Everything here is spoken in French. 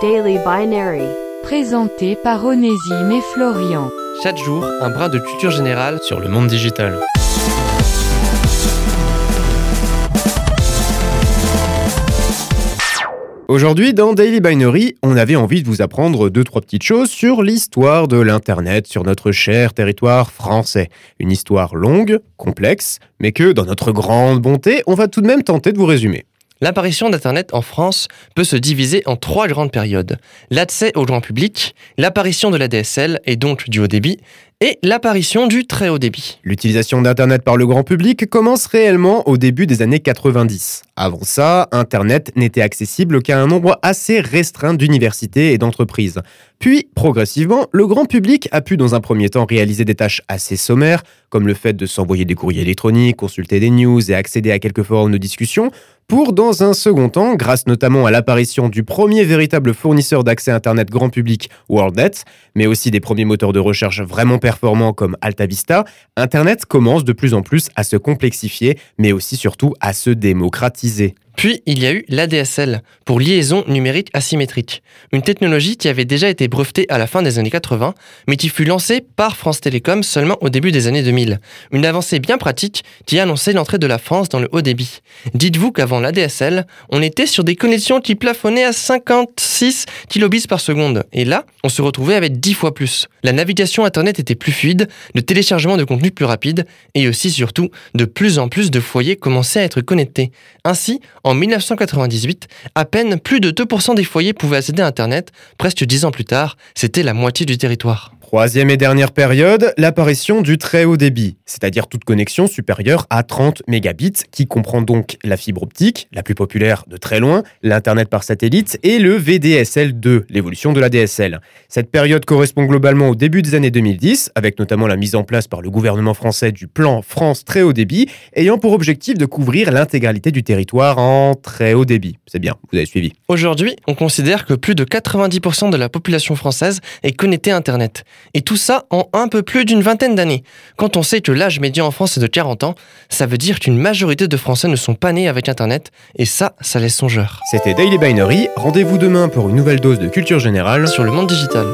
Daily Binary. Présenté par Onésime et Florian. Chaque jour, un brin de culture générale sur le monde digital. Aujourd'hui, dans Daily Binary, on avait envie de vous apprendre deux, trois petites choses sur l'histoire de l'Internet sur notre cher territoire français. Une histoire longue, complexe, mais que, dans notre grande bonté, on va tout de même tenter de vous résumer. L'apparition d'Internet en France peut se diviser en trois grandes périodes. L'accès au grand public, l'apparition de la DSL et donc du haut débit, et l'apparition du très haut débit. L'utilisation d'Internet par le grand public commence réellement au début des années 90. Avant ça, Internet n'était accessible qu'à un nombre assez restreint d'universités et d'entreprises. Puis, progressivement, le grand public a pu dans un premier temps réaliser des tâches assez sommaires, comme le fait de s'envoyer des courriers électroniques, consulter des news et accéder à quelques forums de discussion, pour dans un second temps, grâce notamment à l'apparition du premier véritable fournisseur d'accès Internet grand public, WorldNet, mais aussi des premiers moteurs de recherche vraiment performants comme AltaVista, Internet commence de plus en plus à se complexifier, mais aussi surtout à se démocratiser. Puis il y a eu l'ADSL, pour liaison numérique asymétrique, une technologie qui avait déjà été brevetée à la fin des années 80, mais qui fut lancée par France Télécom seulement au début des années 2000. Une avancée bien pratique qui annonçait l'entrée de la France dans le haut débit. Dites-vous qu'avant l'ADSL, on était sur des connexions qui plafonnaient à 56 kilobits par seconde, et là, on se retrouvait avec 10 fois plus. La navigation Internet était plus fluide, le téléchargement de contenu plus rapide, et aussi surtout, de plus en plus de foyers commençaient à être connectés. Ainsi, 1998, à peine plus de 2% des foyers pouvaient accéder à Internet. Presque 10 ans plus tard, c'était la moitié du territoire. Troisième et dernière période, l'apparition du très haut débit, c'est-à-dire toute connexion supérieure à 30 mégabits, qui comprend donc la fibre optique, la plus populaire de très loin, l'Internet par satellite et le VDSL2, l'évolution de la DSL. Cette période correspond globalement au début des années 2010, avec notamment la mise en place par le gouvernement français du plan France très haut débit, ayant pour objectif de couvrir l'intégralité du territoire en très haut débit. C'est bien, vous avez suivi. Aujourd'hui, on considère que plus de 90% de la population française est connectée à Internet. Et tout ça en un peu plus d'une vingtaine d'années. Quand on sait que l'âge médian en France est de 40 ans, ça veut dire qu'une majorité de Français ne sont pas nés avec Internet, et ça, ça laisse songeur. C'était Daily Binary, rendez-vous demain pour une nouvelle dose de culture générale Sur le monde digital.